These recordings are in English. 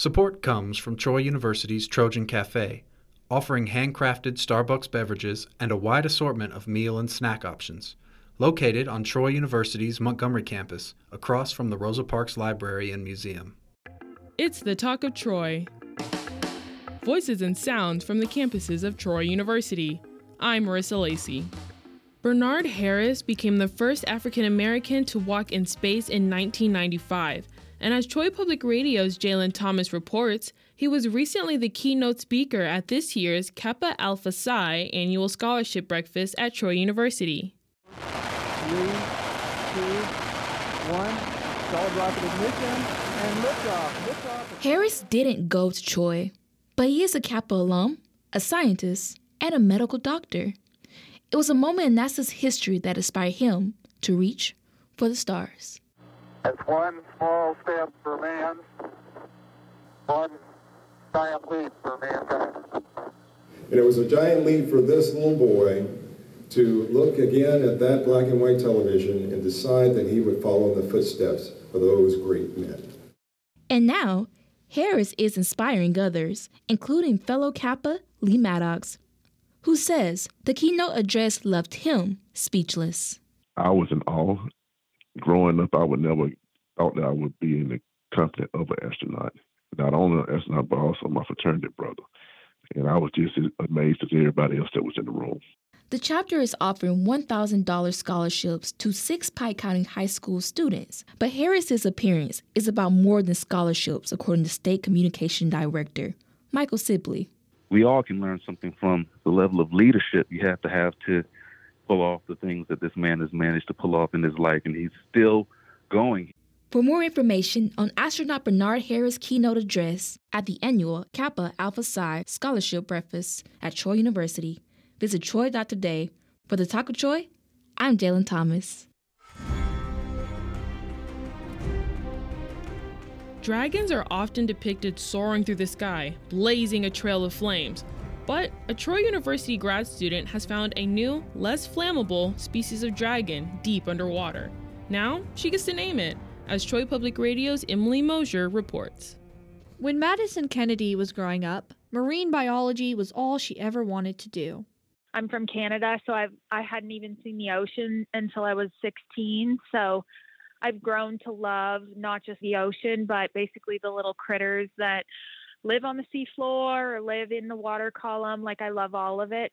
Support comes from Troy University's Trojan Cafe, offering handcrafted Starbucks beverages and a wide assortment of meal and snack options. Located on Troy University's Montgomery campus, across from the Rosa Parks Library and Museum. It's the Talk of Troy. Voices and sounds from the campuses of Troy University. I'm Marissa Lacey. Bernard Harris became the first African American to walk in space in 1995 and as Troy Public Radio's Jalen Thomas reports, he was recently the keynote speaker at this year's Kappa Alpha Psi annual scholarship breakfast at Troy University. Three, two, one, solid rocket ignition, and liftoff. liftoff. Harris didn't go to Troy, but he is a Kappa alum, a scientist, and a medical doctor. It was a moment in NASA's history that inspired him to reach for the stars. It's one small step for man, one giant leap for mankind. And it was a giant leap for this little boy to look again at that black and white television and decide that he would follow in the footsteps of those great men. And now, Harris is inspiring others, including fellow Kappa Lee Maddox, who says the keynote address left him speechless. I was in awe growing up, I would never thought that I would be in the company of an astronaut. Not only an astronaut, but also my fraternity brother. And I was just as amazed as everybody else that was in the room. The chapter is offering $1,000 scholarships to six Pike County High School students. But Harris's appearance is about more than scholarships, according to State Communication Director Michael Sibley. We all can learn something from the level of leadership you have to have to pull off the things that this man has managed to pull off in his life, and he's still going. For more information on astronaut Bernard Harris' keynote address at the annual Kappa Alpha Psi Scholarship Breakfast at Troy University, visit troy.today. For the Talk of Troy, I'm Jalen Thomas. Dragons are often depicted soaring through the sky, blazing a trail of flames. But a Troy University grad student has found a new, less flammable species of dragon deep underwater. Now she gets to name it, as Troy Public Radio's Emily Mosier reports. When Madison Kennedy was growing up, marine biology was all she ever wanted to do. I'm from Canada, so I've I hadn't even seen the ocean until I was 16. So I've grown to love not just the ocean, but basically the little critters that live on the seafloor or live in the water column. Like, I love all of it.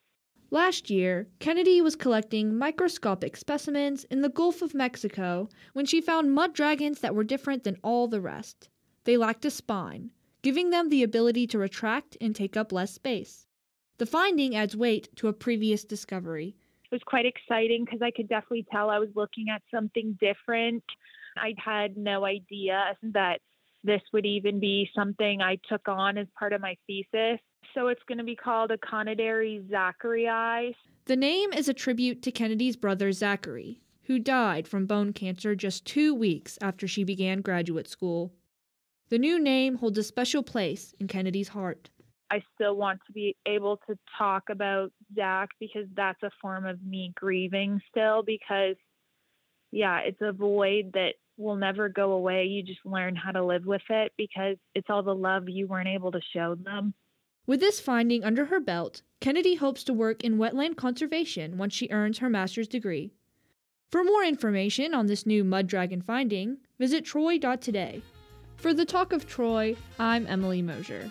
Last year, Kennedy was collecting microscopic specimens in the Gulf of Mexico when she found mud dragons that were different than all the rest. They lacked a spine, giving them the ability to retract and take up less space. The finding adds weight to a previous discovery. It was quite exciting because I could definitely tell I was looking at something different. I had no idea that this would even be something I took on as part of my thesis. So it's going to be called Aconidary zaccharii. The name is a tribute to Kennedy's brother Zachary, who died from bone cancer just two weeks after she began graduate school. The new name holds a special place in Kennedy's heart. I still want to be able to talk about Zach because that's a form of me grieving still because yeah, it's a void that will never go away. You just learn how to live with it because it's all the love you weren't able to show them. With this finding under her belt, Kennedy hopes to work in wetland conservation once she earns her master's degree. For more information on this new mud dragon finding, visit troy.today. For the Talk of Troy, I'm Emily Mosier.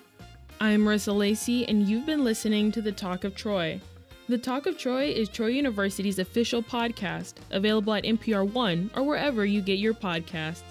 I'm Marissa Lacey, and you've been listening to the Talk of Troy. The Talk of Troy is Troy University's official podcast, available at NPR One or wherever you get your podcasts.